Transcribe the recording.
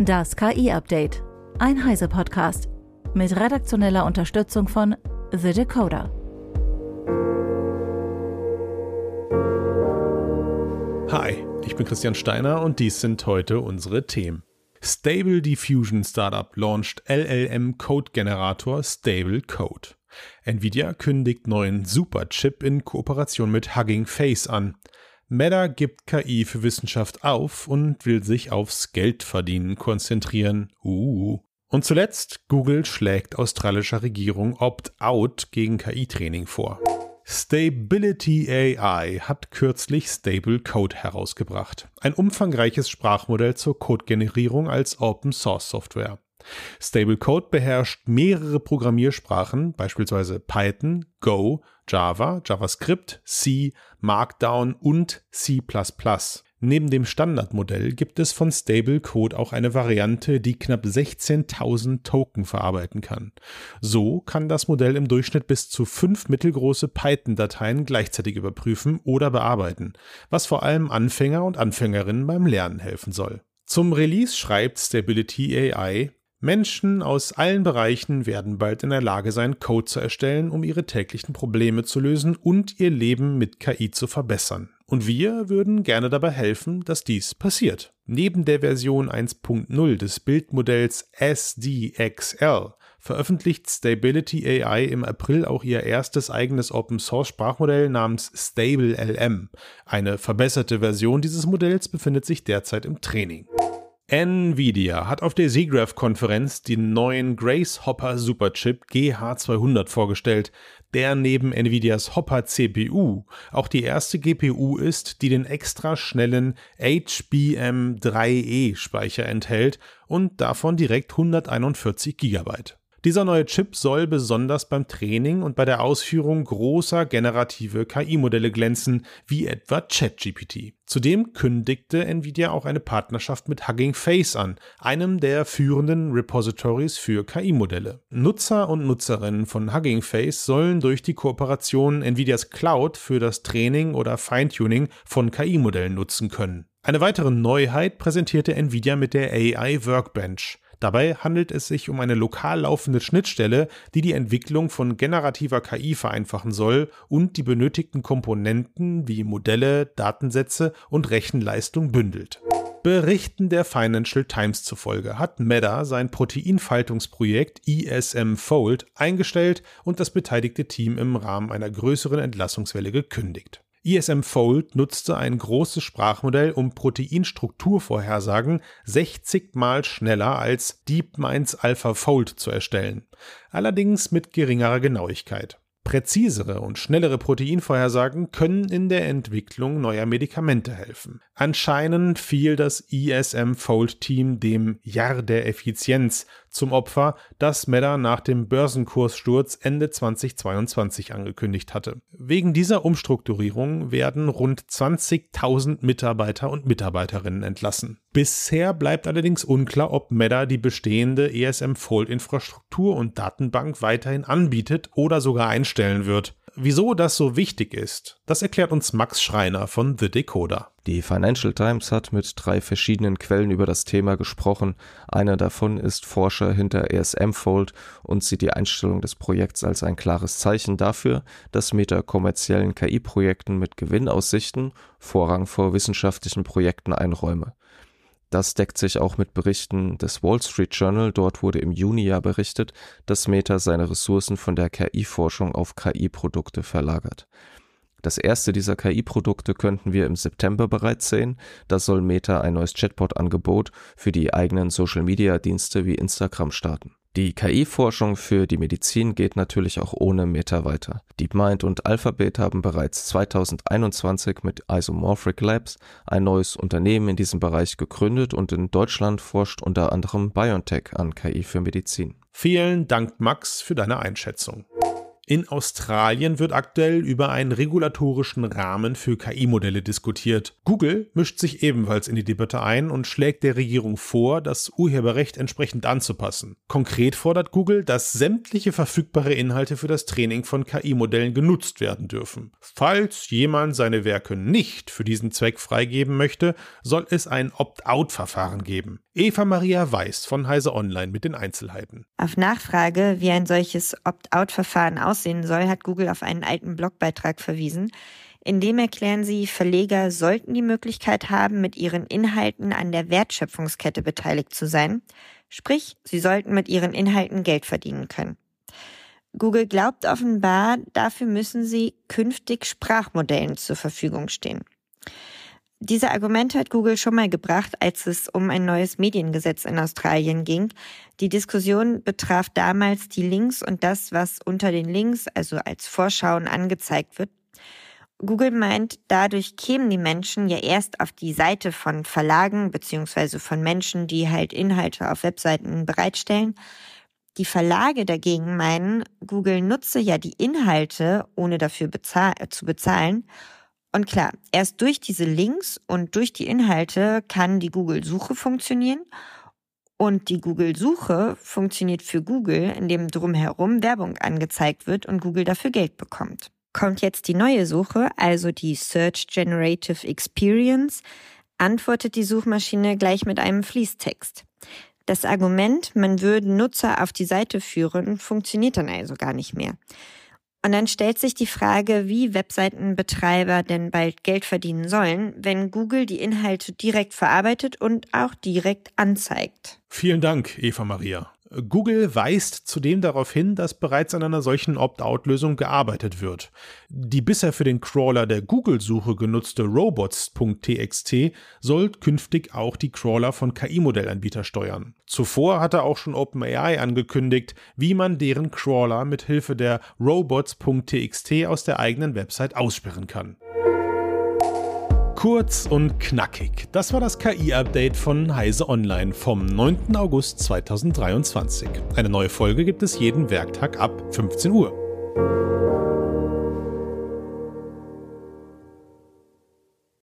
Das KI-Update. Ein Heise-Podcast. Mit redaktioneller Unterstützung von The Decoder. Hi, ich bin Christian Steiner und dies sind heute unsere Themen. Stable Diffusion Startup launcht LLM Code Generator Stable Code. Nvidia kündigt neuen Superchip in Kooperation mit Hugging Face an. Meta gibt KI für Wissenschaft auf und will sich aufs Geldverdienen konzentrieren. Uh. Und zuletzt, Google schlägt australischer Regierung Opt-out gegen KI-Training vor. Stability AI hat kürzlich Stable Code herausgebracht. Ein umfangreiches Sprachmodell zur Codegenerierung als Open Source Software. Stable Code beherrscht mehrere Programmiersprachen, beispielsweise Python, Go, Java, JavaScript, C, Markdown und C++. Neben dem Standardmodell gibt es von Stable Code auch eine Variante, die knapp 16.000 Token verarbeiten kann. So kann das Modell im Durchschnitt bis zu fünf mittelgroße Python-Dateien gleichzeitig überprüfen oder bearbeiten, was vor allem Anfänger und Anfängerinnen beim Lernen helfen soll. Zum Release schreibt Stability AI, Menschen aus allen Bereichen werden bald in der Lage sein, Code zu erstellen, um ihre täglichen Probleme zu lösen und ihr Leben mit KI zu verbessern. Und wir würden gerne dabei helfen, dass dies passiert. Neben der Version 1.0 des Bildmodells SDXL veröffentlicht Stability AI im April auch ihr erstes eigenes Open Source Sprachmodell namens Stable LM. Eine verbesserte Version dieses Modells befindet sich derzeit im Training. Nvidia hat auf der SIGGRAPH-Konferenz den neuen Grace Hopper Superchip GH200 vorgestellt, der neben Nvidias Hopper CPU auch die erste GPU ist, die den extra schnellen HBM3E Speicher enthält und davon direkt 141 GB. Dieser neue Chip soll besonders beim Training und bei der Ausführung großer generative KI-Modelle glänzen, wie etwa ChatGPT. Zudem kündigte Nvidia auch eine Partnerschaft mit Hugging Face an, einem der führenden Repositories für KI-Modelle. Nutzer und Nutzerinnen von Hugging Face sollen durch die Kooperation Nvidias Cloud für das Training oder Feintuning von KI-Modellen nutzen können. Eine weitere Neuheit präsentierte Nvidia mit der AI Workbench. Dabei handelt es sich um eine lokal laufende Schnittstelle, die die Entwicklung von generativer KI vereinfachen soll und die benötigten Komponenten wie Modelle, Datensätze und Rechenleistung bündelt. Berichten der Financial Times zufolge hat Meta sein Proteinfaltungsprojekt ESM Fold eingestellt und das beteiligte Team im Rahmen einer größeren Entlassungswelle gekündigt. ESM Fold nutzte ein großes Sprachmodell, um Proteinstrukturvorhersagen 60 mal schneller als DeepMinds AlphaFold zu erstellen, allerdings mit geringerer Genauigkeit. Präzisere und schnellere Proteinvorhersagen können in der Entwicklung neuer Medikamente helfen. Anscheinend fiel das ISM Fold Team dem Jahr der Effizienz zum Opfer, das Meta nach dem Börsenkurssturz Ende 2022 angekündigt hatte. Wegen dieser Umstrukturierung werden rund 20.000 Mitarbeiter und Mitarbeiterinnen entlassen. Bisher bleibt allerdings unklar, ob Meta die bestehende ESM Fold Infrastruktur und Datenbank weiterhin anbietet oder sogar einstellen wird. Wieso das so wichtig ist, das erklärt uns Max Schreiner von The Decoder. Die Financial Times hat mit drei verschiedenen Quellen über das Thema gesprochen. Einer davon ist Forscher hinter ESM Fold und sieht die Einstellung des Projekts als ein klares Zeichen dafür, dass Meta kommerziellen KI-Projekten mit Gewinnaussichten Vorrang vor wissenschaftlichen Projekten einräume. Das deckt sich auch mit Berichten des Wall Street Journal. Dort wurde im Juni ja berichtet, dass Meta seine Ressourcen von der KI-Forschung auf KI-Produkte verlagert. Das erste dieser KI-Produkte könnten wir im September bereits sehen. Da soll Meta ein neues Chatbot-Angebot für die eigenen Social-Media-Dienste wie Instagram starten. Die KI-Forschung für die Medizin geht natürlich auch ohne Meta weiter. DeepMind und Alphabet haben bereits 2021 mit Isomorphic Labs ein neues Unternehmen in diesem Bereich gegründet und in Deutschland forscht unter anderem BioNTech an KI für Medizin. Vielen Dank, Max, für deine Einschätzung. In Australien wird aktuell über einen regulatorischen Rahmen für KI-Modelle diskutiert. Google mischt sich ebenfalls in die Debatte ein und schlägt der Regierung vor, das Urheberrecht entsprechend anzupassen. Konkret fordert Google, dass sämtliche verfügbare Inhalte für das Training von KI-Modellen genutzt werden dürfen. Falls jemand seine Werke nicht für diesen Zweck freigeben möchte, soll es ein Opt-out-Verfahren geben. Eva Maria Weiß von Heise Online mit den Einzelheiten. Auf Nachfrage, wie ein solches Opt-out-Verfahren aussehen soll, hat Google auf einen alten Blogbeitrag verwiesen. In dem erklären sie, Verleger sollten die Möglichkeit haben, mit ihren Inhalten an der Wertschöpfungskette beteiligt zu sein. Sprich, sie sollten mit ihren Inhalten Geld verdienen können. Google glaubt offenbar, dafür müssen sie künftig Sprachmodellen zur Verfügung stehen. Diese Argumente hat Google schon mal gebracht, als es um ein neues Mediengesetz in Australien ging. Die Diskussion betraf damals die Links und das, was unter den Links, also als Vorschauen angezeigt wird. Google meint, dadurch kämen die Menschen ja erst auf die Seite von Verlagen beziehungsweise von Menschen, die halt Inhalte auf Webseiten bereitstellen. Die Verlage dagegen meinen, Google nutze ja die Inhalte, ohne dafür bezahl zu bezahlen. Und klar, erst durch diese Links und durch die Inhalte kann die Google-Suche funktionieren. Und die Google-Suche funktioniert für Google, indem drumherum Werbung angezeigt wird und Google dafür Geld bekommt kommt jetzt die neue Suche, also die Search Generative Experience, antwortet die Suchmaschine gleich mit einem Fließtext. Das Argument, man würde Nutzer auf die Seite führen, funktioniert dann also gar nicht mehr. Und dann stellt sich die Frage, wie Webseitenbetreiber denn bald Geld verdienen sollen, wenn Google die Inhalte direkt verarbeitet und auch direkt anzeigt. Vielen Dank, Eva Maria. Google weist zudem darauf hin, dass bereits an einer solchen Opt-out-Lösung gearbeitet wird. Die bisher für den Crawler der Google-Suche genutzte robots.txt soll künftig auch die Crawler von KI-Modellanbieter steuern. Zuvor hatte auch schon OpenAI angekündigt, wie man deren Crawler mit Hilfe der robots.txt aus der eigenen Website aussperren kann. Kurz und knackig. Das war das KI-Update von Heise Online vom 9. August 2023. Eine neue Folge gibt es jeden Werktag ab 15 Uhr.